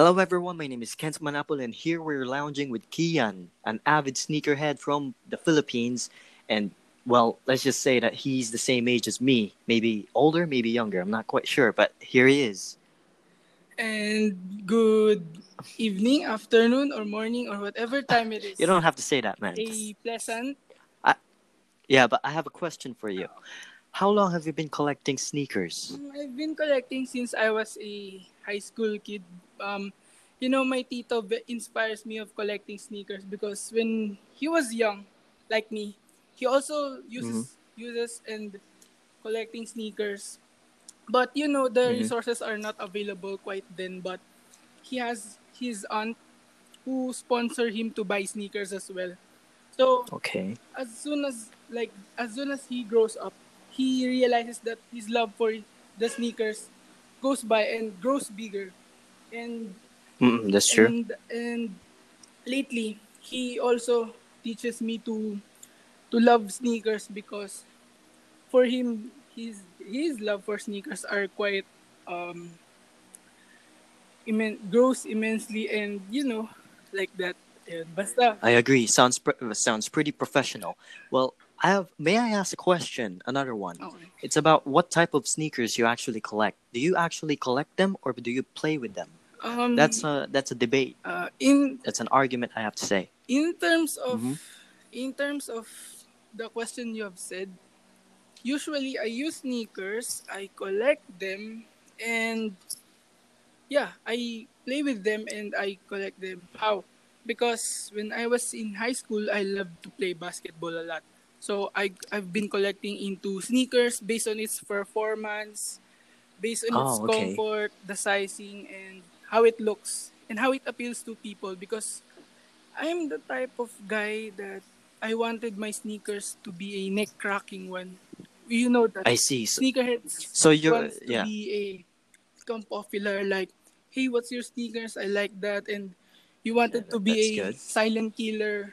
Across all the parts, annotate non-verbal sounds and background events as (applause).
Hello, everyone. My name is Kent Manapul and here we're lounging with Kian, an avid sneakerhead from the Philippines. And, well, let's just say that he's the same age as me. Maybe older, maybe younger. I'm not quite sure, but here he is. And good evening, afternoon, or morning, or whatever time it (laughs) is. You don't have to say that, man. A pleasant. Yeah, but I have a question for you. How long have you been collecting sneakers? Mm, I've been collecting since I was a high school kid. Um, you know, my tito inspires me of collecting sneakers because when he was young, like me, he also uses uses and collecting sneakers. But you know, the Mhm. resources are not available quite then. But he has his aunt who sponsor him to buy sneakers as well. So Okay. as soon as like as soon as he grows up, he realizes that his love for the sneakers goes by and grows bigger. And Mm, that's true. and and lately he also teaches me to to love sneakers because for him his his love for sneakers are quite um immen- grows immensely and you know like that. Basta I agree. Sounds pr- sounds pretty professional. Well, I have. May I ask a question? Another one. okay. It's about what type of sneakers you actually collect. Do you actually collect them, or do you play with them? Um, That's a that's a debate. uh, in That's an argument. I have to say. in terms of Mhm. in terms of the question you have said usually i use sneakers i collect them and yeah i play with them and i collect them how because when i was in high school i loved to play basketball a lot so i i've been collecting into sneakers based on its performance based on its Oh, okay. comfort the sizing and how it looks and how it appeals to people because I'm the type of guy that I wanted my sneakers to be a neck cracking one. You know that I see. So, sneakerheads so you're wants to yeah. be a become popular like, hey, what's your sneakers? I like that, and you wanted Yeah, to be a good. silent killer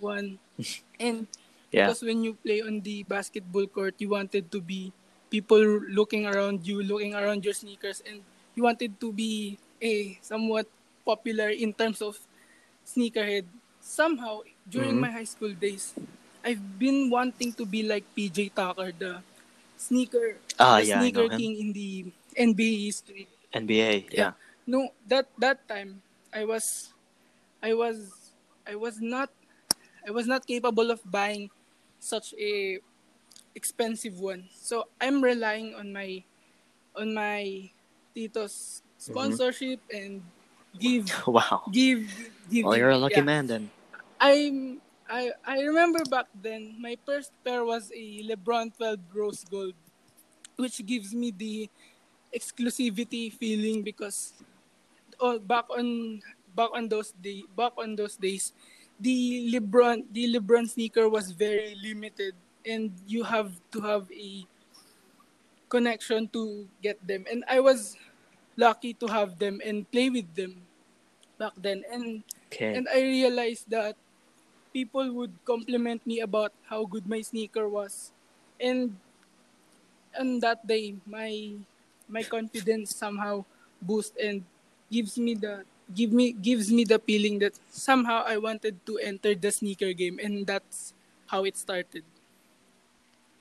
one, (laughs) and Yeah. because when you play on the basketball court, you wanted to be people looking around you, looking around your sneakers, and you wanted to be a somewhat popular in terms of sneakerhead. Somehow, during Mhm. my high school days, I've been wanting to be like PJ Tucker, the sneaker, Ah, the yeah, sneaker king in the NBA history. NBA. Yeah. No, that that time I was I was I was not I was not capable of buying such a expensive one. So I'm relying on my on my tito's Mm-hmm. sponsorship and give (laughs) Wow. give give Well, you're a lucky yeah. man then. I'm I I remember back then my first pair was a LeBron 12 rose gold which gives me the exclusivity feeling because oh, back on back on those day back on those days the LeBron the LeBron sneaker was very limited and you have to have a connection to get them and I was lucky to have them and play with them back then and Okay. and I realized that people would compliment me about how good my sneaker was. And on that day, my my confidence somehow boost and gives me the give me gives me the feeling that somehow I wanted to enter the sneaker game and that's how it started.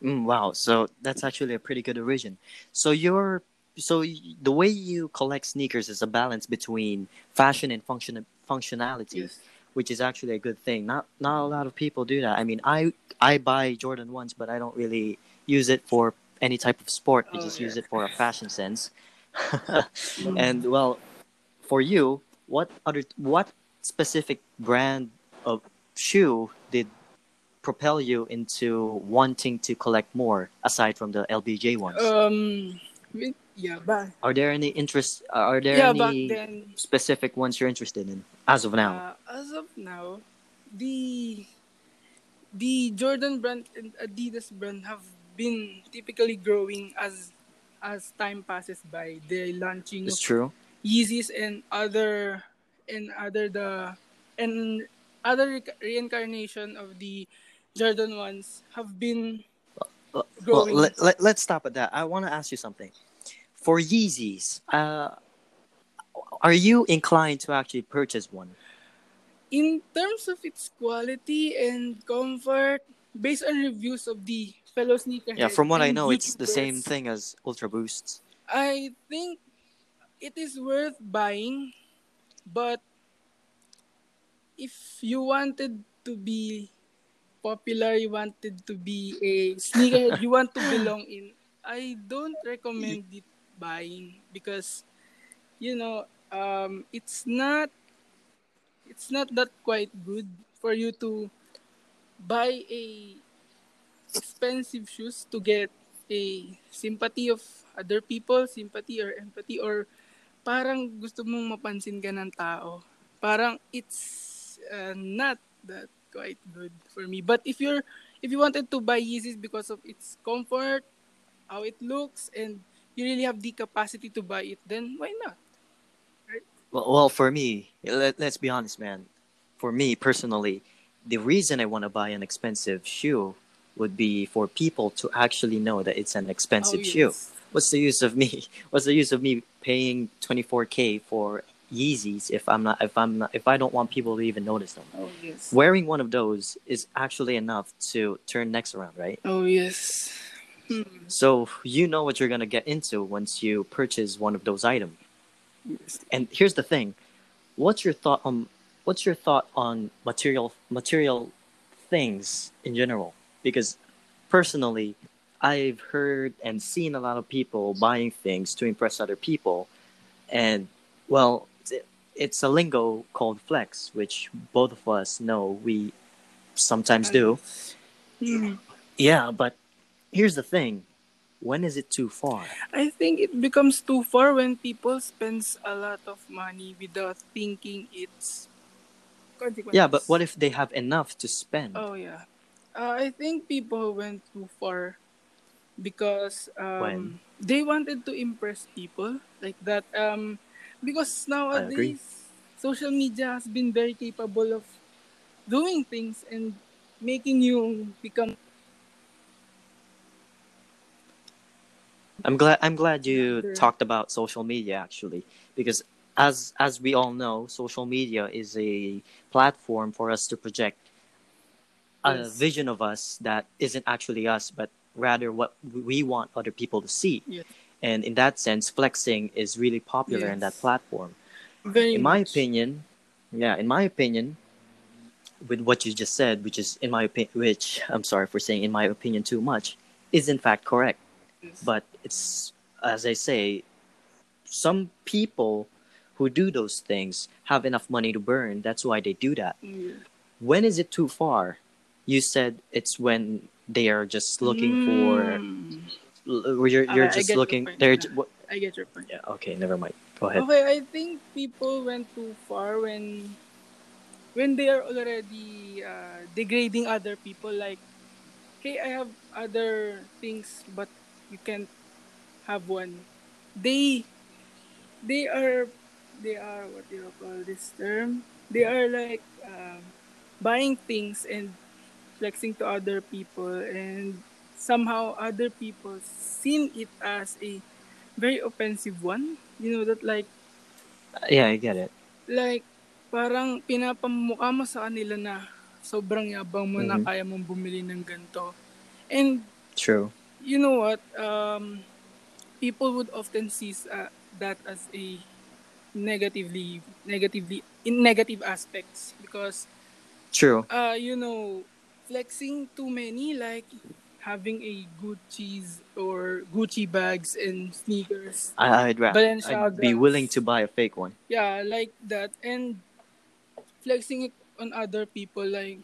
Mm, wow. So that's actually a pretty good origin. So you're so the way you collect sneakers is a balance between fashion and function functionality, Yes. which is actually a good thing. Not not a lot of people do that. I mean, I I buy Jordan ones, but I don't really use it for any type of sport. I Oh, just yeah. use it for a fashion sense. (laughs) and well, for you, what other what specific brand of shoe did propel you into wanting to collect more aside from the LBJ ones? Um wait, yeah, back are there any interest? Are there yeah, back any then specific ones you're interested in as of now? Uh, as of now, the the Jordan brand and Adidas brand have been typically growing as as time passes by. The launching it's true. Yeezys and other and other the and other re- reincarnation of the Jordan ones have been Well, well, growing. let, let, let's stop at that. I want to ask you something. For Yeezys, uh, are you inclined to actually purchase one? In terms of its quality and comfort, based on reviews of the fellow sneakerheads. Yeah, from what I know, it's the same thing as Ultra Boosts. I think it is worth buying, but if you wanted to be popular, you wanted to be a sneakerhead, you want to belong in, I don't (laughs) recommend it buying because you know, um it's not it's not that quite good for you to buy a expensive shoes to get a sympathy of other people, sympathy or empathy or parang gusto mong mapansin ka ng tao. Parang it's uh, not that quite good for me. But if you're if you wanted to buy Yeezys because of its comfort, how it looks and you really have the capacity to buy it, then why not? Well, well for me, let, let's be honest, man. For me personally, the reason I want to buy an expensive shoe would be for people to actually know that it's an expensive Oh, shoe. What's the use of me? (laughs) What's the use of me paying 24k for Yeezys if I'm not if I'm not if I don't want people to even notice them? Oh yes. Wearing one of those is actually enough to turn necks around, right? Oh yes. Hmm. So you know what you're gonna get into once you purchase one of those items. Yes. And here's the thing, what's your thought on what's your thought on material material things in general? Because personally, I've heard and seen a lot of people buying things to impress other people, and well, it's- a lingo called flex, which both of us know we sometimes do. Hmm. Yeah, but here's the thing. When is it too far? I think it becomes too far when people spends a lot of money without thinking it's. Yeah, but what if they have enough to spend? Oh yeah, uh, I think people went too far because um, they wanted to impress people like that. Um, because nowadays social media has been very capable of doing things and making you become I'm glad I'm glad you talked about social media actually because as as we all know, social media is a platform for us to project a Yes. vision of us that isn't actually us but rather what we want other people to see. Yes. And in that sense, flexing is really popular in that platform. very in my much. opinion, yeah, in my opinion, with what you just said, which is in my opinion, which I'm sorry for saying in my opinion too much, is in fact correct. But it's as I say, some people who do those things have enough money to burn. That's why they do that. Yeah. When is it too far? You said it's when they are just looking for. Mm. l- You're you're just looking. They're what- I get your point. yeah. Okay, never mind. Go ahead. Okay, I think people went too far when when they are already uh, degrading other people. Like, hey, I have other things, but you can't have one. They they are they are what do you call this term? They are like um, buying things and flexing to other people, and somehow other people seen it as a very offensive one. You know that like Yeah, I get it. like parang pinapamukha mo sa kanila na sobrang yabang mo na Mhm. kaya mong bumili ng ganito. And True. You know what? Um, people would often see uh, that as a negatively negatively in negative aspects because True. uh you know flexing too many like having a Gucci's or Gucci bags and sneakers I, I'd rather. I'd be willing to buy a fake one. yeah like that and flexing it on other people like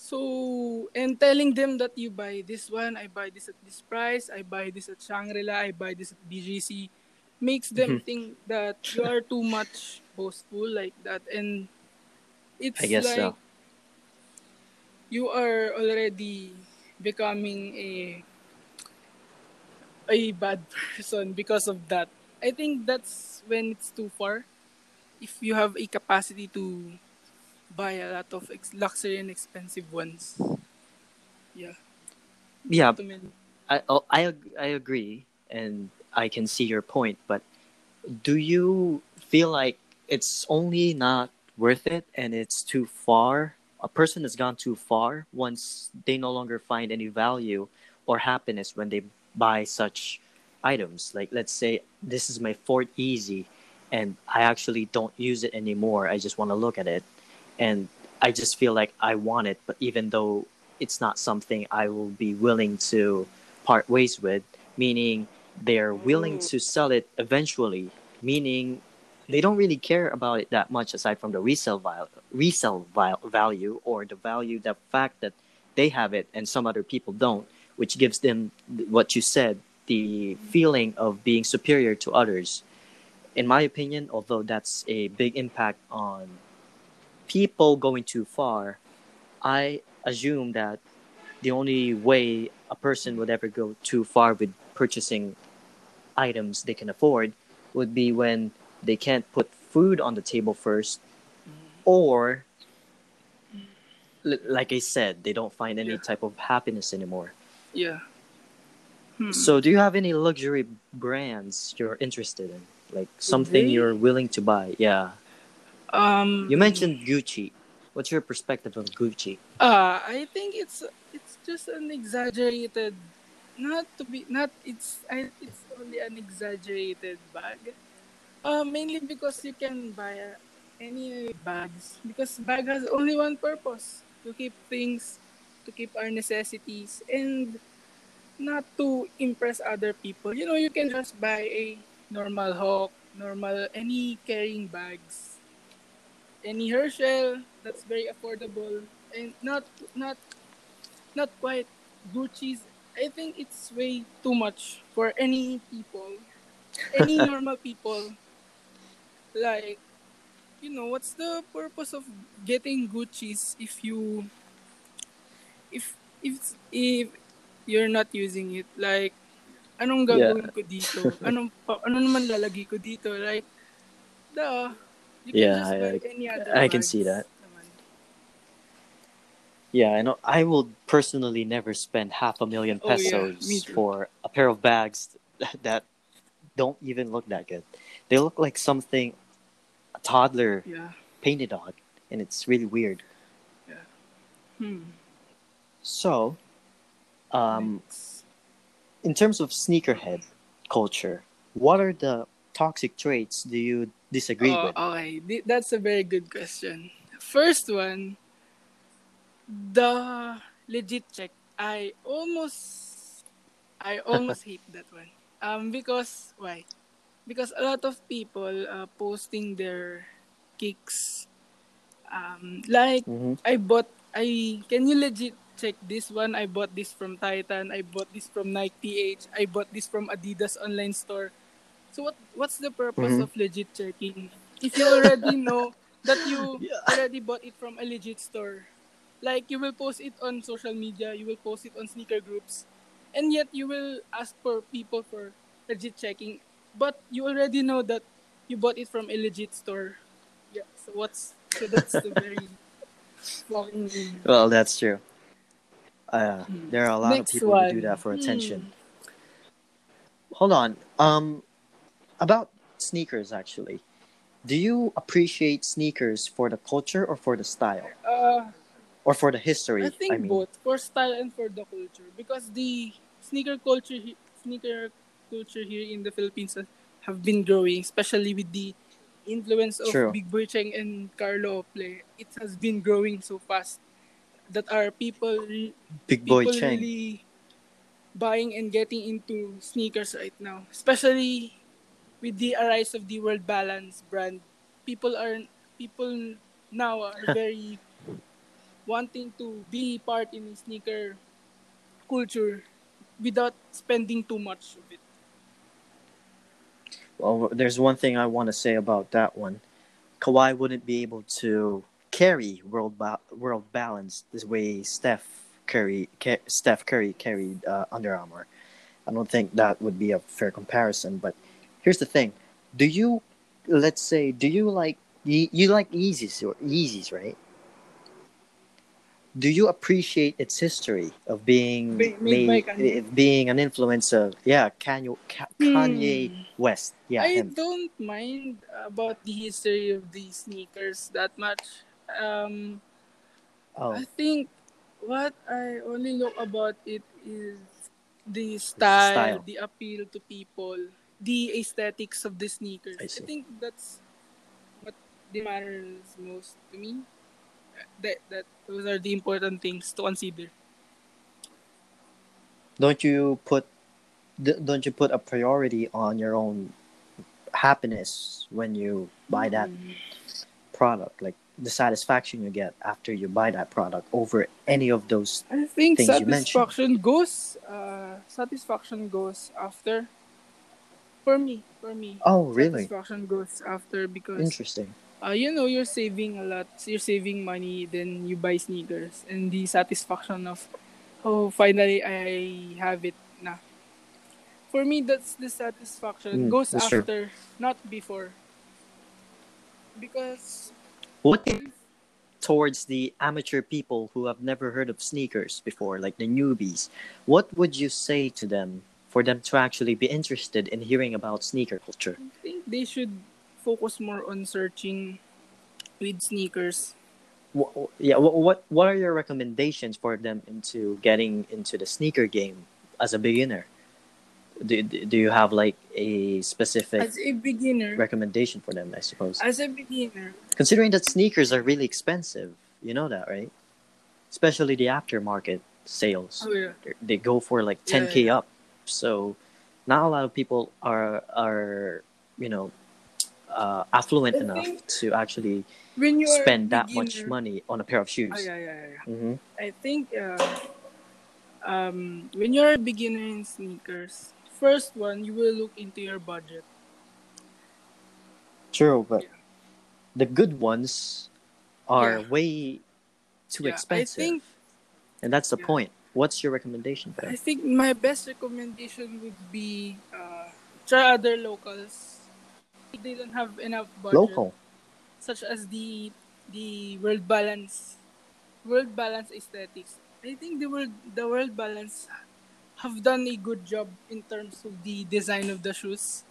so and telling them that you buy this one i buy this at this price i buy this at shangri-la i buy this at bgc makes them Mhm. think that you are too much boastful like that and it's I guess like so. you are already becoming a a bad (laughs) person because of that. I think that's when it's too far. If you have a capacity to buy a lot of ex- luxury and expensive ones. Yeah. Yeah. I oh, I I agree, and I can see your point. But do you feel like it's only not worth it and it's too far. A person has gone too far once they no longer find any value or happiness when they buy such items. Like, let's say this is my Ford Easy and I actually don't use it anymore. I just want to look at it. And I just feel like I want it, but even though it's not something I will be willing to part ways with, meaning they're willing mm. to sell it eventually, meaning they don't really care about it that much aside from the resale val- resale val- value or the value the fact that they have it and some other people don't which gives them what you said the feeling of being superior to others. In my opinion although that's a big impact on people going too far i assume that the only way a person would ever go too far with purchasing items they can afford would be when they can't put food on the table first or like i said they don't find any Yeah. type of happiness anymore Yeah. Hmm. so do you have any luxury brands you're interested in like something Today? you're willing to buy yeah um, you mentioned gucci what's your perspective on gucci Uh, I think it's it's just an exaggerated, not to be not it's I it's only an exaggerated bag. Uh, mainly because you can buy uh, any bags because bag has only one purpose to keep things, to keep our necessities and not to impress other people. You know, you can just buy a normal Hawk, normal any carrying bags, any Herschel that's very affordable and not not not quite Gucci's. I think it's way too much for any people, any (laughs) normal people. Like, you know, what's the purpose of getting Gucci's if you if if if you're not using it? Like, anong Yeah. gagawin ko dito? (laughs) Anong pa, ano naman lalagay ko dito? Like, the Yeah, just I- I can see that. naman. Yeah, I know. I will personally never spend half a million pesos me too. for a pair of bags (laughs) that don't even look that good. They look like something a toddler Yeah. painted on, and it's really weird. Hmm. So, um, in terms of sneakerhead culture, what are the toxic traits do you disagree Oh, with? okay, that's a very good question. First one, the legit check. I almost, I almost (laughs) hate that one. Um, because why? Because a lot of people uh, posting their kicks. Um, like Mhm. I bought. I can you legit check this one? I bought this from Titan. I bought this from Nike TH. I bought this from Adidas online store. So what what's the purpose Mhm. of legit checking? If you already know that you (laughs) Yeah. already bought it from a legit store. Like you will post it on social media, you will post it on sneaker groups, and yet you will ask for people for legit checking. But you already know that you bought it from a legit store. Yeah. So what's so that's the very (laughs) Well, that's true. Uh, Hmm. there are a lot Next of people who do that for attention. Hold on. Um, about sneakers, actually, do you appreciate sneakers for the culture or for the style Uh, or for the history? I think mean, both for style and for the culture because the sneaker culture sneaker culture here in the Philippines have been growing, especially with the influence of True. Big Boy Cheng and Carlo Play. It has been growing so fast that our people Big Boy people Cheng. really buying and getting into sneakers right now, especially with the arise of the World Balance brand. People are people now are (laughs) very wanting to be part in sneaker culture without spending too much of it. Well, there's one thing I want to say about that one. Kawhi wouldn't be able to carry world ba- world balance this way Steph Curry ca- Steph Curry carried uh, Under Armour. I don't think that would be a fair comparison. But here's the thing: Do you, let's say, do you like you, you like Yeezys or Yeezys, right? do you appreciate its history of being Ba- made made, eh, being an influence of yeah Kanye Ka- Kanye Hmm. West yeah I him. don't mind about the history of these sneakers that much. Um, oh I think what I only look about it is the style, style. the appeal to people, the aesthetics of the sneakers. I I, think that's what matters most to me. That that those are the important things to consider. don't you put don't you put a priority on your own happiness when you buy that Mm. product like the satisfaction you get after you buy that product over any of those I think things you mentioned. satisfaction goes. Uh, satisfaction goes after. For me, for me. oh really Satisfaction goes after because interesting uh, you know you're saving a lot. You're saving money, then you buy sneakers, and the satisfaction of, oh, finally I have it na. For me, that's the satisfaction Mm, goes that's true. after, not before. Because what towards the amateur people who have never heard of sneakers before like the newbies what would you say to them for them to actually be interested in hearing about sneaker culture. I think they should focus more on searching with sneakers. Wh- yeah wh- what what are your recommendations for them into getting into the sneaker game as a beginner? Do, do you have like a specific As a beginner, recommendation for them i suppose? as a beginner, considering that sneakers are really expensive you know that right? Especially the aftermarket sales. Oh yeah, They're- go for like 10k up so not a lot of people are are you know uh, affluent I enough to actually when you are spend that much money on a pair of shoes Oh, yeah, yeah, yeah, yeah. hmm I think uh, um, when you're a beginner in sneakers, first one you will look into your budget. true but the good ones are Yeah. way too Yeah, expensive think and that's the yeah. point what's your recommendation for I think my best recommendation would be uh, try other locals. They don't have enough budget, local such as the the world balance, world balance aesthetics. I think the world the world balance have done a good job in terms of the design of the shoes,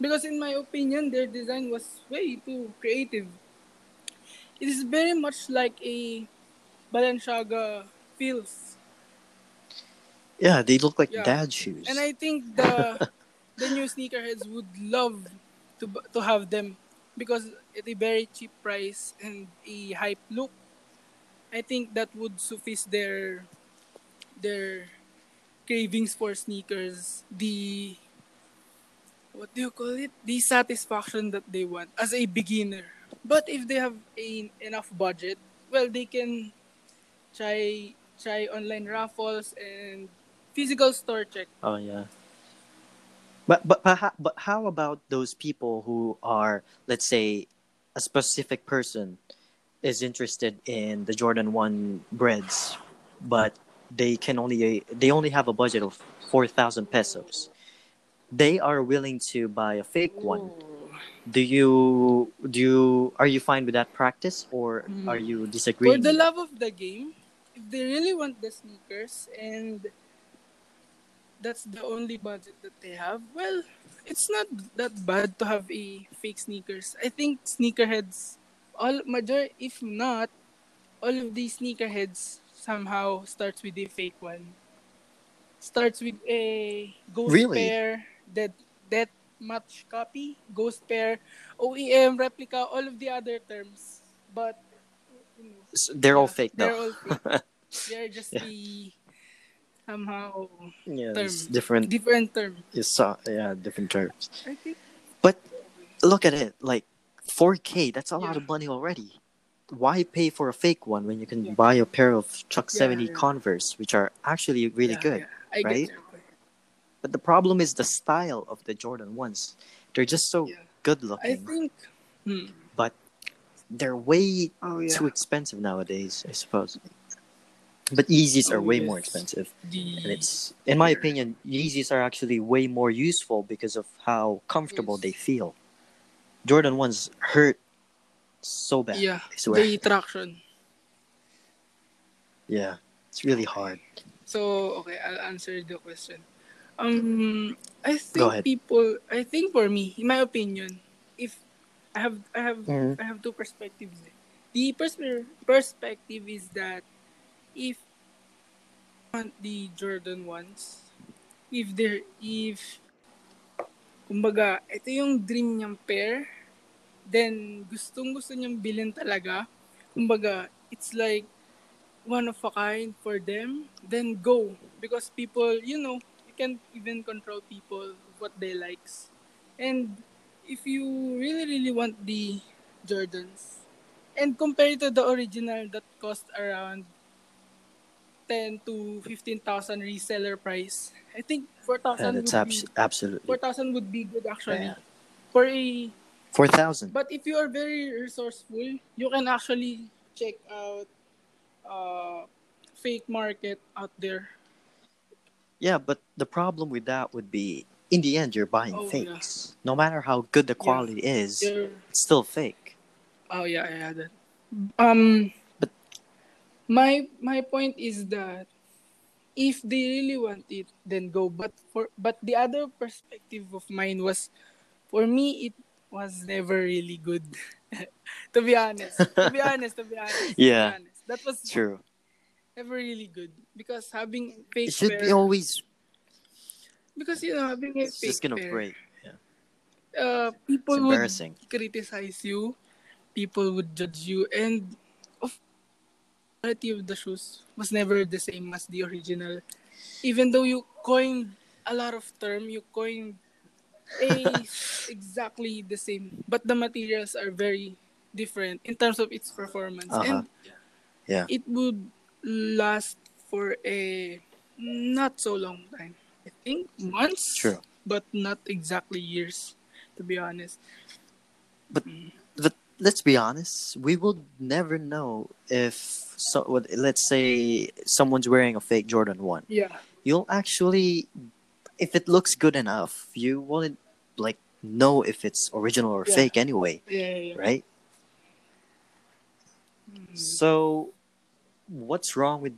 because in my opinion, their design was way too creative. It is very much like a Balenciaga feels, yeah they look like Yeah. dad shoes and I think (laughs) the the new sneakerheads would love to to have them because at a very cheap price and a hype look. I think that would suffice their their cravings for sneakers. The what do you call it? The satisfaction that they want as a beginner. But if they have a, enough budget, well, they can try try online raffles and physical store check. Oh yeah. But but but how, but how about those people who are let's say a specific person is interested in the Jordan 1 breads but they can only they only have a budget of 4000 pesos. They are willing to buy a fake one. Do you do you are you fine with that practice or Mm. are you disagreeing? For the love of the game, if they really want the sneakers and that's the only budget that they have, well, it's not that bad to have a fake sneakers. I think sneakerheads, all major, if not, all of these sneakerheads somehow starts with a fake one. Starts with a ghost Really? pair, that that match copy, ghost pair, OEM replica, all of the other terms. But you know, They're all fake They're though. (laughs) all fake. They're just Yeah. the somehow yeah, term. different different term. it's, uh, yeah, different terms. I think But look at it, like 4K, that's a lot of money already. Why pay for a fake one when you can Yeah. buy a pair of Chuck Yeah, 70 yeah. Converse, which are actually really yeah, good? yeah. Right? But the problem is the style of the Jordan ones. They're just so Yeah. good I looking, think. Hmm. but they're way Oh yeah. too expensive nowadays, I suppose. But Yeezys are Oh, way more expensive. And it's, in my opinion, Yeezys are actually way more useful because of how comfortable they feel. Jordan ones hurt so bad. yeah the traction. (laughs) Yeah, it's really hard. So okay, I'll answer the question. Um, I think people. I think for me, in my opinion, if I have, I have, Mhm. I have two perspectives. The perspe- perspective is that if want the Jordan ones, if there, if kumbaga, ito yung dream niyang pair, then gustong gusto niyang bilhin talaga. Kumbaga, it's like one of a kind for them, then go. Because people, you know, you can't even control people what they likes. And if you really, really want the Jordans, and compared to the original that cost around 10 to 15,000 reseller price, I think 4,000 Uh, would that's be abs- absolutely 4,000 would be good actually. Yeah. For a four thousand. but if you are very resourceful, you can actually check out uh fake market out there. Yeah, but the problem with that would be, in the end, you're buying Oh, fakes. No matter how good the quality is, There it's still fake. Oh yeah, yeah, that. Um my my point is that if they really want it, then go. But for but the other perspective of mine was for me it was never really good. (laughs) to be honest. To be honest, to be honest. to be Yeah. honest. That was True. never really good. Because having fake It should be always. because you know having a It's fake just gonna pair, break. uh, people It's would embarrassing. criticize you, people would judge you, and of quality of the shoes was never the same as the original. Even though you coined a lot of term, you coined a (laughs) exactly the same, but the materials are very different in terms of its performance, Uh-huh. and Yeah. it would last for a not so long time. I think months, True. but not exactly years, to be honest. But let's be honest, we will never know if so. Let's say someone's wearing a fake Jordan One. Yeah, You'll actually, if it looks good enough, you won't like know if it's original or Yeah. fake anyway, yeah, yeah. right? Mm. So, what's wrong with,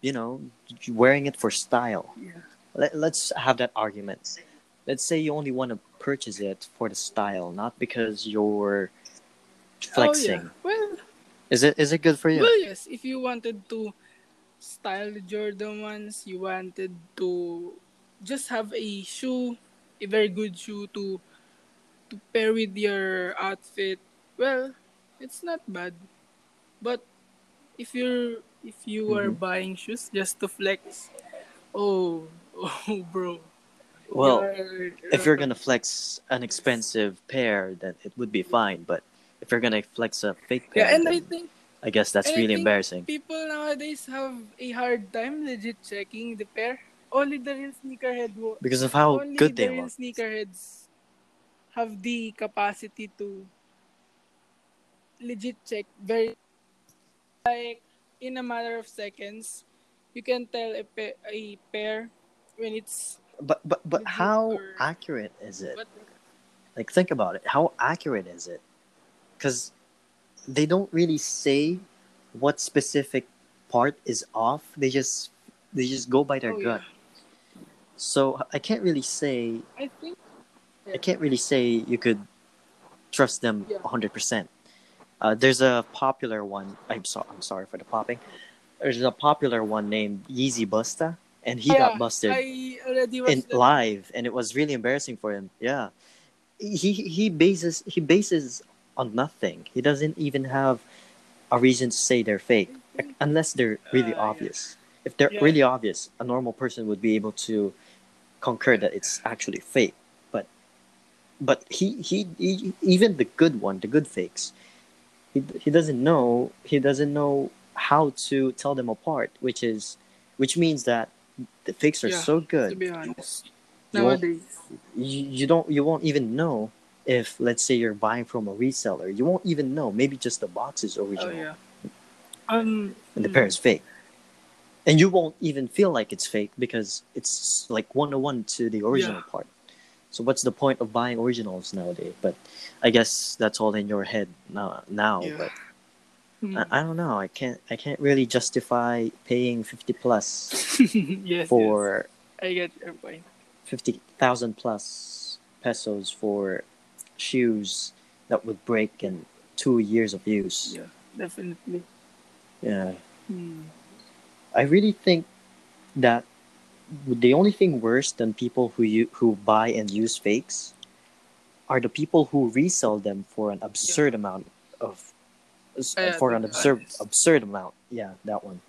you know, wearing it for style? Yeah. Let, let's have that argument. Let's say you only want to purchase it for the style, not because you're flexing. Oh, yeah. Well, Is it is it good for you? well, yes. If you wanted to style the Jordan ones, you wanted to just have a shoe, a very good shoe to to pair with your outfit. Well, it's not bad. But if you're if you are Mhm. buying shoes just to flex, oh, (laughs) oh, bro. Well, You're- if you're gonna (laughs) flex an expensive pair, then it would be fine. But you're gonna flex a fake pair, yeah, and I think I guess that's really embarrassing. people nowadays have a hard time legit checking the pair. Only the real sneakerhead wo- Because of how good the they real look. sneakerheads have the capacity to legit check very like in a matter of seconds you can tell a, pa- a pair when it's But but but how or- accurate is it? what Like think about it. How accurate is it? Because they don't really say what specific part is off. They just they just go by their oh, gut. yeah. So I can't really say I think I can't really say you could trust them Yeah. hundred percent. Uh, there's a popular one. I'm sorry. I'm sorry for the popping. There's a popular one named Yeezy Busta, and he Yeah, got busted in live, and it was really embarrassing for him. Yeah, he he bases he bases on nothing. He doesn't even have a reason to say they're fake, unless they're really Uh, yeah. obvious. If they're Yeah. really obvious, a normal person would be able to concur that it's actually fake. But but he, he, he even the good one, the good fakes, he he doesn't know he doesn't know how to tell them apart, which is which means that the fakes are Yeah, so to good be honest nowadays you, you don't you won't even know if let's say you're buying from a reseller you won't even know maybe just the box is oh original yeah um and the mm. pair is fake and you won't even feel like it's fake because it's like one to one to the original Yeah. part so what's the point of buying originals nowadays but i guess that's all in your head now now Yeah. but Hmm. I, I don't know. I can't. I can't really justify paying fifty plus (laughs) yes, for yes. I get your point. fifty thousand plus pesos for shoes that would break in two years of use. Yeah, definitely. Yeah. Hmm. I really think that the only thing worse than people who you, who buy and use fakes are the people who resell them for an absurd amount of Yeah, for an absurd absurd amount. Yeah, that one.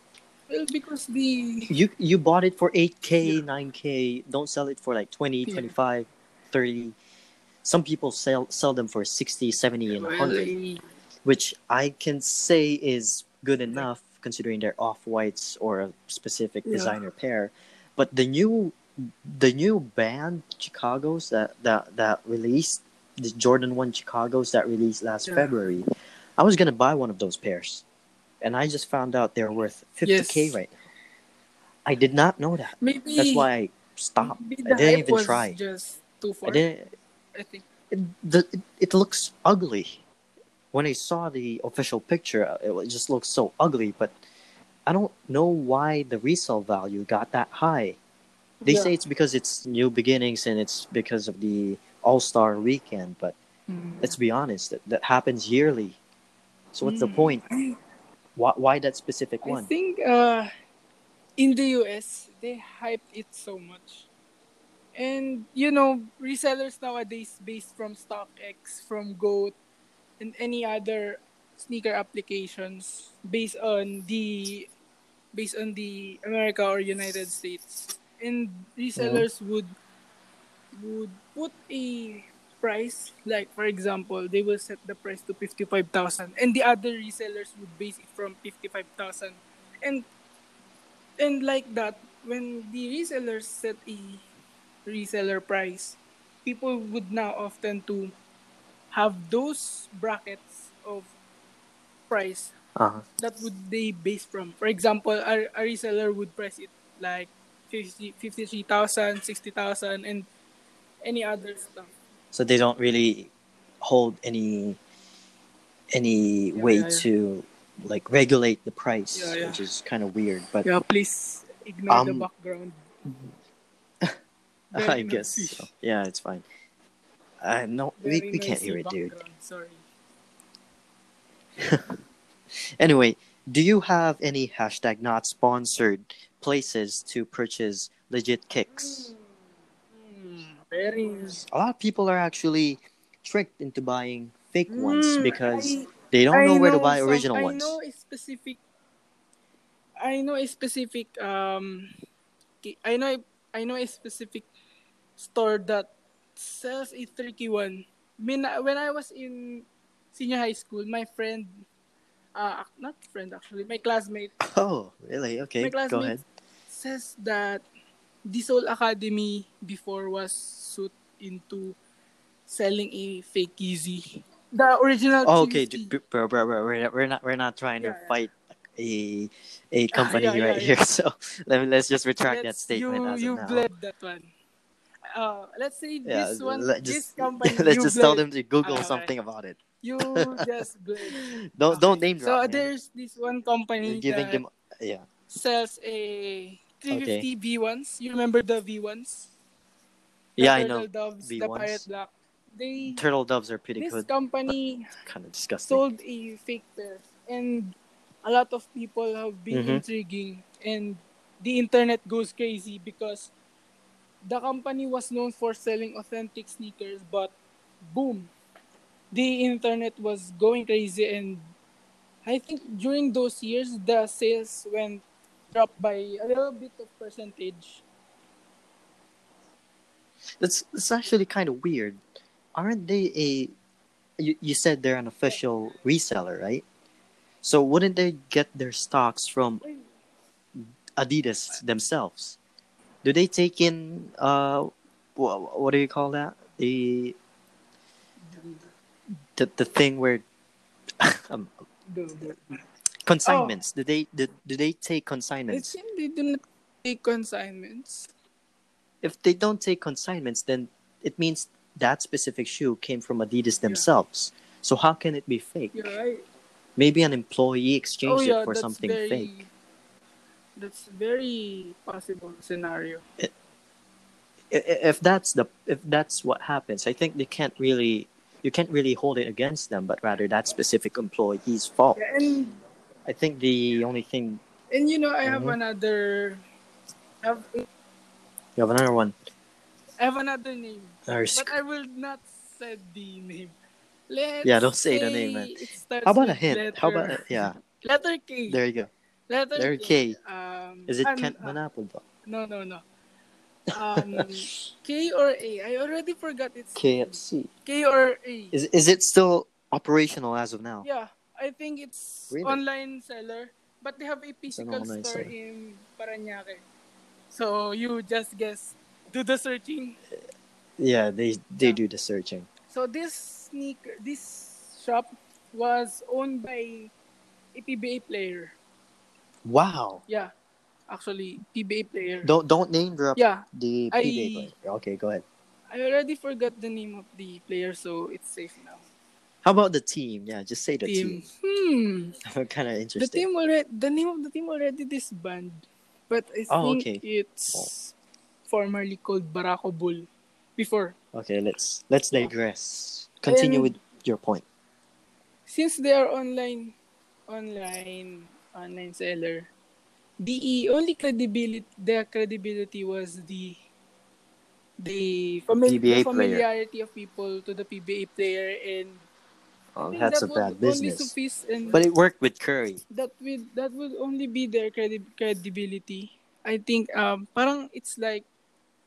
Well, because the You you bought it for 8k, Yeah. 9k. Don't sell it for like 20, Yeah. 25, 30. Some people sell sell them for 60, 70 and 100, eh, which I can say is good enough considering they're off-whites or a specific Yeah. designer pair. But the new the new band Chicago's that that that released the Jordan 1 Chicago's that released last Yeah. February. I was going to buy one of those pairs. And I just found out they're worth 50k Yes. right now. I did not know that. maybe That's why I stopped. I didn't even try. Just too I didn't I think. it, the, it, it looks ugly. When I saw the official picture, uh, it just looks so ugly. But I don't know why the resale value got that high. They Yeah. say it's because it's new beginnings and it's because of the All Star weekend. But Hmm. let's be honest, that, that happens yearly. So what's the Hmm. point? Why, why that specific one? I think uh, in the US they hyped it so much, and you know resellers nowadays based from StockX, from Goat, and any other sneaker applications based on the based on the America or United States, and resellers would would put a price like for example they will set the price to 55000 and the other resellers would base it from 55000 and and like that when the resellers set a reseller price people would now often to have those brackets of price Uh-huh. that would they base from for example a, a reseller would price it like 50 53000 60000 and any other stuff So they don't really hold any any Yeah, way yeah, yeah. to like regulate the price, which is kind of weird. But yeah please ignore the Um, (laughs) I guess so. yeah, it's fine. Uh, no, we, Very we can't hear it, dude. sorry (laughs) Anyway, do you have any hashtag not sponsored places to purchase legit kicks? Very A lot of people are actually tricked into buying fake ones Hmm, because I- they don't I know where to buy some- original I ones. know a specific. I know a specific um, I know I know a specific store that sells a tricky one. When I, when I was in senior high school, my friend, uh, not friend actually, my classmate Oh, really? Okay, My go classmate ahead. says that the Sole Academy before was suit into selling a fake Yeezy. The original Oh, okay, bro, bro, bro, we're not, we're not, we're not trying to Yeah, yeah. fight a a (laughs) company yeah, right yeah, here. (laughs) So let me, let's just retract that Let's- statement You as you bled that one. Uh, let's say yeah, this one, let- this just, (laughs) company. (laughs) let's just tell them to Google okay. something about it. You (laughs) just bled. Don't don't Okay. name So drop. man. there's this one company You're giving that them yeah. sells a 350 V1s. You remember the V1s? The Yeah, I know. Doves, the V1s. Pirate Black. They Turtle doves are pretty this good. This company Kind of disgusting. sold a fake pair and a lot of people have been Mhm. intriguing and the internet goes crazy because the company was known for selling authentic sneakers but boom the internet was going crazy and i think during those years the sales went dropped by a little bit of percentage That's that's actually kind of weird. Aren't they a? You, you said they're an official reseller, right? So wouldn't they get their stocks from Adidas themselves? Do they take in uh, what, what do you call that? The the, the thing where (laughs) um, consignments. Do they do, do they take consignments it seems they do not take consignments If they don't take consignments, then it means that specific shoe came from Adidas themselves. So how can it be fake? you're right Maybe an employee exchanged oh yeah, it for something very, fake. That's very possible scenario. If that's the if that's what happens, I think they can't really you can't really hold it against them, but rather that specific employee's fault. Yeah, and I think the only thing and you know I have Mhm. another I have, you have another one. I have another name, Or but I will not say the name. Let's Yeah, don't say the name, man. How about a hint? How about a, yeah? letter K? There you go. Letter Letter K. K. Um, Is it an- Kent uh, Manapul? No, no, no. (laughs) Um, K or A? I already forgot it's KFC. K or A. Is is it still operational as of now? Yeah, I think it's Really? online seller, but they have a physical online store seller. in Paranaque. So you just guess, do the searching. Yeah, they they Yeah. do the searching. So this sneaker, this shop was owned by a PBA player. Wow. Yeah, actually PBA player. Don't don't name drop Yeah, the I- PBA player. Okay, go ahead. I already forgot the name of the player, so it's safe now. How about the team? Yeah, just say the team. team. Hmm. (laughs) Kind of interesting. The team already. The name of the team already disbanded, but I think Oh, okay. it's formerly called Barako Bull. Before, Okay, let's let's digress. Continue And- with your point. since they are online, online, online seller, the only credibility, their credibility was the the, famili- the player. familiarity of people to the PBA player, and Oh, that's a that bad would only business. But it worked with Curry. that will that would only be their credi- credibility. I think um parang it's like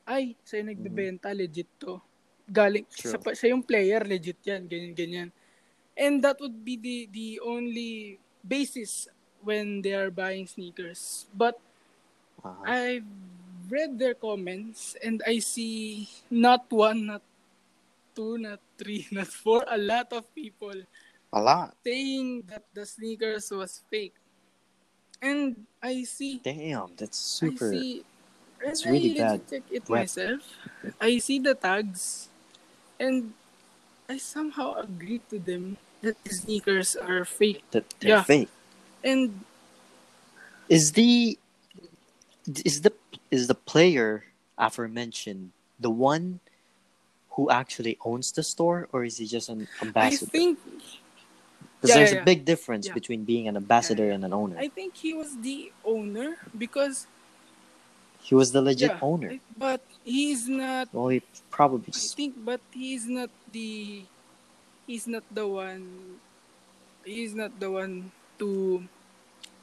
ay siya yung nagbebenta legit to. Galing True. sa, siya yung player legit yan ganyan ganyan. And that would be the the only basis when they are buying sneakers. But Uh-huh. I've read their comments and I see not one, not two, not three, (laughs) not four, a lot of people a lot. saying that the sneakers was fake. And I see, Damn, that's super I see, it's I really legit bad check it myself. I see the tags, and I somehow agree to them that the sneakers are fake. That they're Yeah. fake. And Is the is the is the player aforementioned the one who actually owns the store, or is he just an I ambassador? think Because Yeah, there's yeah, a big difference Yeah. between being an ambassador and an owner. I think he was the owner because he was the legit owner. But he's not Well, he probably I think, but he's not the he's not the one he's not the one to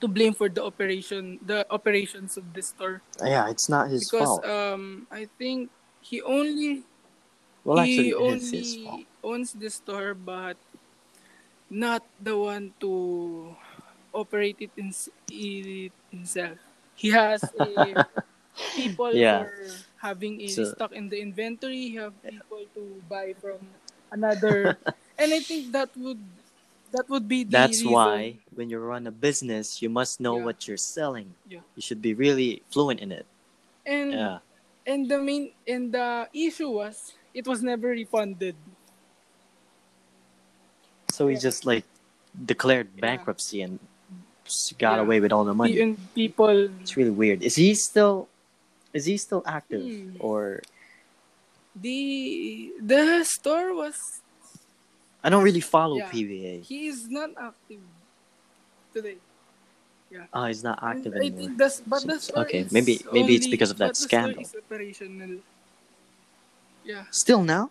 to blame for the operation the operations of the store. Yeah, it's not his because fault. um I think he only well, he actually, it is his only owns the store but not the one to operate it in, it himself. He has a (laughs) people Yeah. for having a So- stock in the inventory. You have people to buy from another. (laughs) And i think that would that would be the That's reason. why when you run a business, you must know Yeah. what you're selling. Yeah. You should be really fluent in it. and Yeah. and the main and the issue was it was never refunded So he Yeah. just like declared bankruptcy and got away with all the money. and people It's really weird. Is he still is he still active Hmm. or the the store was I don't really follow Yeah. PBA. he is not active today Oh, he's not active And anymore. that's but So- store okay, maybe- maybe it's because of that scandal. yeah Still now?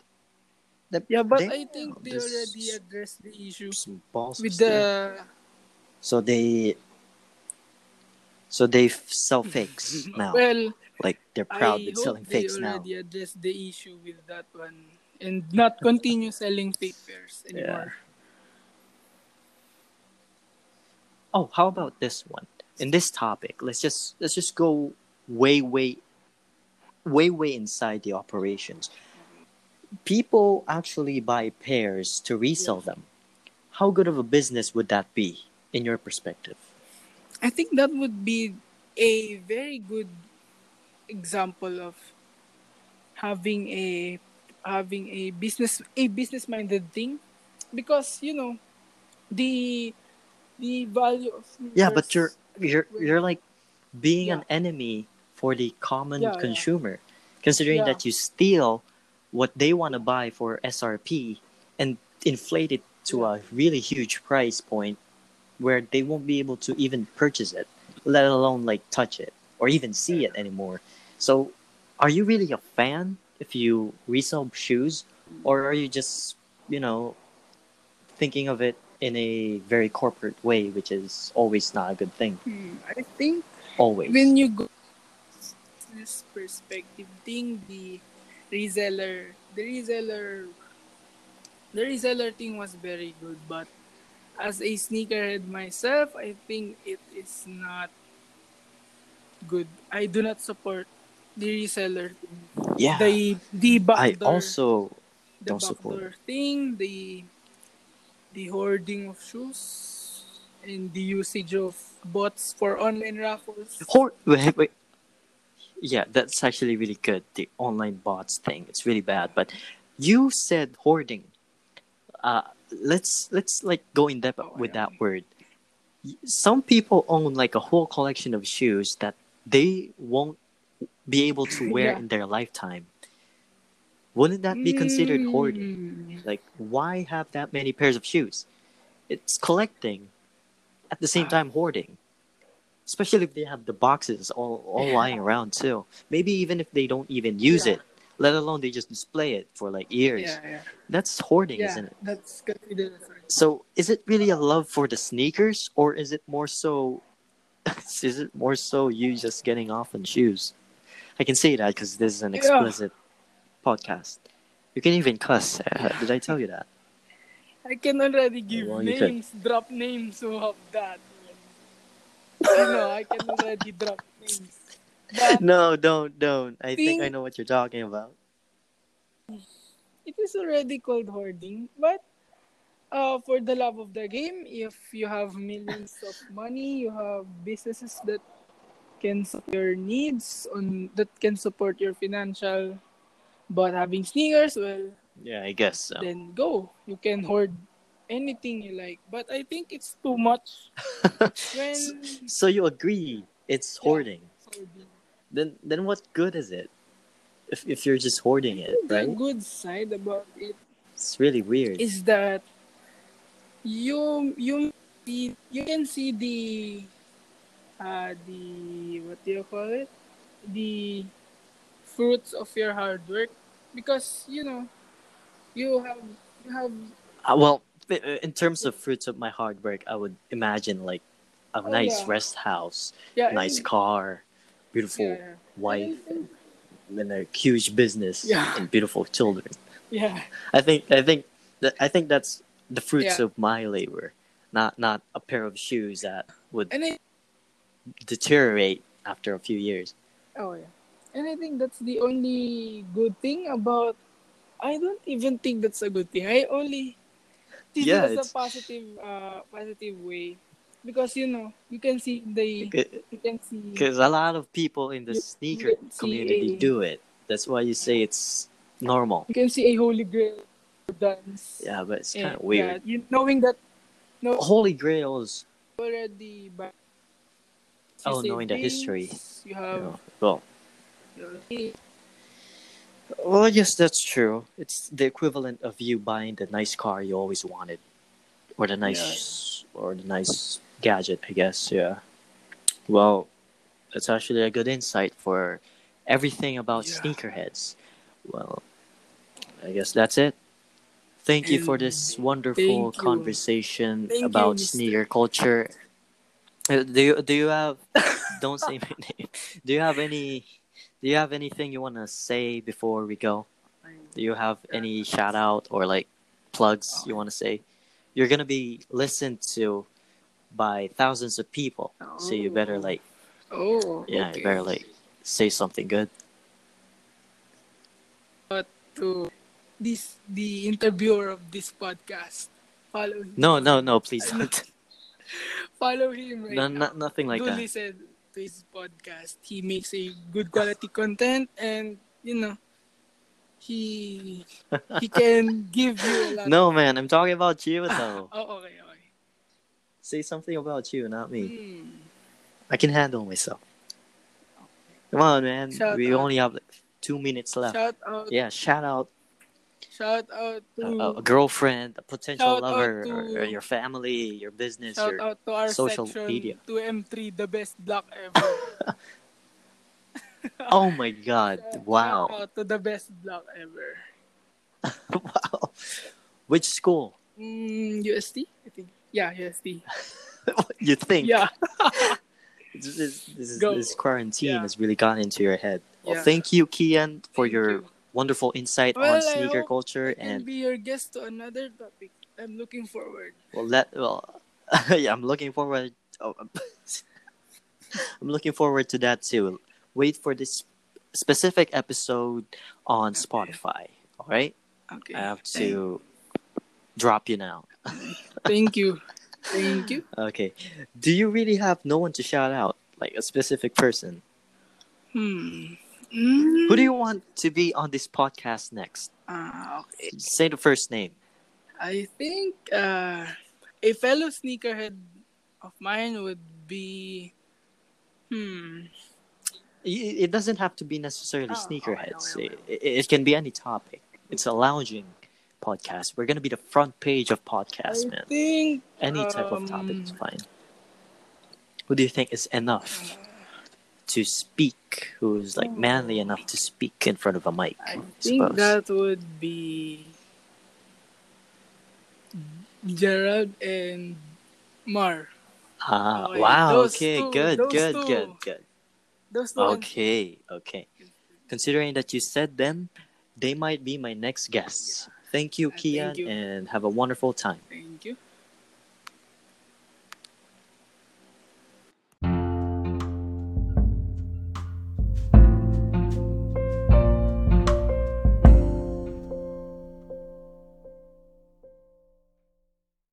That- yeah but damn, I think oh, they already addressed the issue of with the So they so they sell fakes (laughs) now. well like they're proud I with selling they fakes now. already addressed the issue with that one and not continue selling pairs anymore. Oh, how about this one? In this topic, let's just let's just go way way way way inside the operations. People actually buy pairs to resell them. How good of a business would that be in your perspective? I think that would be a very good example of having a having a business a business minded thing because you know the the value of. Yeah, but you're you're you're like being Yeah. an enemy for the common Yeah, yeah. consumer, considering Yeah. that you steal what they want to buy for SRP and inflate it to a really huge price point where they won't be able to even purchase it, let alone like touch it or even see it anymore. So, are you really a fan if you resell shoes, or are you just you know thinking of it in a very corporate way, which is always not a good thing. Hmm, I think Always. when you go this perspective thing, the reseller, the reseller, the reseller thing was very good, but as a sneakerhead myself, I think it is not good. I do not support the reseller yeah. The the I also the don't support thing, the the hoarding of shoes, and the usage of bots for online raffles. Hor- wait, wait. Yeah, that's actually really good. The online bots thing. It's really bad. But you said hoarding. Uh, let's let's like go in depth Oh, with that word. Some people own like a whole collection of shoes that they won't be able to wear Yeah. in their lifetime. Wouldn't that be considered hoarding? Mm. Like, why have that many pairs of shoes? It's collecting, at the same time hoarding. Especially if they have the boxes all, all lying around too. Maybe even if they don't even use Yeah. it, let alone they just display it for like years. Yeah, yeah, That's hoarding, yeah. isn't it? That's considered hoarding. So, is it really a love for the sneakers, or is it more so? (laughs) is it more so you just getting off on shoes? I can say that because this is an Yeah. explicit podcast. You can even cuss. Uh, Did I tell you that? I can already give Well, names, drop names have that. I know, I can already drop names. But No, don't, don't. I think I know what you're talking about. it is already called hoarding. But uh, for the love of the game, if you have millions of money, you have businesses that can support your needs on that can support your financial. But having sneakers, well, Yeah, I guess so. then go. You can hoard anything you like. But I think it's too much (laughs) when so you agree it's hoarding? hoarding. Then, then what good is it? If if you're just hoarding it, The right? good side about it It's really weird. is that you you you can see the uh the what do you call it? The fruits of your hard work. Because you know you have you have Uh, well, in terms of fruits of my hard work, I would imagine like a Oh, nice yeah. rest house, yeah nice and- car, beautiful yeah, wife, and- and a huge business and beautiful children. (laughs) yeah. I think I think that I think that's the fruits of my labor, not not a pair of shoes that would deteriorate after a few years. oh yeah and I think that's the only good thing about I don't even think that's a good thing I only see Yeah, it's- a positive uh positive way because you know you can see the you can see Because a lot of people in the sneaker community a- do it. That's why you say it's normal. you can see a holy grail dance Yeah, but it's kind of weird. yeah, you knowing that no Holy grails. already but Oh, knowing the history. you You have know, well, well, yes, that's true. It's the equivalent of you buying the nice car you always wanted, or the nice, or the nice gadget. I guess. Yeah. Well, that's actually a good insight for everything about Yeah. sneakerheads. Well, I guess that's it. Thank you for this wonderful conversation you, about Mr. sneaker culture. Uh, do you do you have? don't say my (laughs) name. Do you have any? Do you have anything you want to say before we go? Do you have any shout out or like plugs you want to say? You're gonna be listened to by thousands of people, so you better Oh. like oh yeah, okay. you better like say something good. But to this the interviewer of this podcast follow him No, no, no, please (laughs) don't. Follow him right no, nothing like do that. listen to his podcast. He makes a good quality content, and you know, he (laughs) he can give you a lot. No, man, I'm talking about you (laughs) though. Oh, okay, okay. Say something about you, not me. Hmm. I can handle myself. Come on, man. Shout we out. only have like two minutes left. Shout out, yeah, shout out shout out a, to, a- a girlfriend, a potential Shout lover, to- or, or your family, your business, shout your out to our social section, media. to M3, the best block ever. (laughs) Oh my god. Shout Wow. out to the best block ever. (laughs) wow. Which school? Mm, UST, I think. Yeah, UST. (laughs) you think? Yeah. This, this, this, this quarantine Yeah. has really gotten into your head. Well, Yeah. thank you, Kian, for Thank your you. Wonderful insight Well, on sneaker culture and be your guest to another topic. I'm looking forward. well let well (laughs) yeah i'm looking forward oh, (laughs) i'm looking forward to that too wait for this specific episode on spotify all right Okay. i have to drop you now (laughs) Thank you. Thank you. okay do you really have no one to shout out like a specific person Hmm. Mm. who do you want to be on this podcast next Ah, okay. say the first name I think uh, a fellow sneakerhead of mine would be. Hmm. it doesn't have to be necessarily Oh, sneakerheads. okay, okay, It, it can be any topic. It's a lounging podcast. We're gonna be the front page of podcast, I man. think Any type of topic is um, fine. Who do you think is enough to speak? Who's like manly enough to speak in front of a mic? I I think suppose. that would be Gerald and Mar. Ah, Okay, wow. those Okay, two, good, good, two. good, good. Okay, okay. Considering that you said them, they might be my next guests. Thank you, Uh, thank Kian, you. and have a wonderful time. Thank you.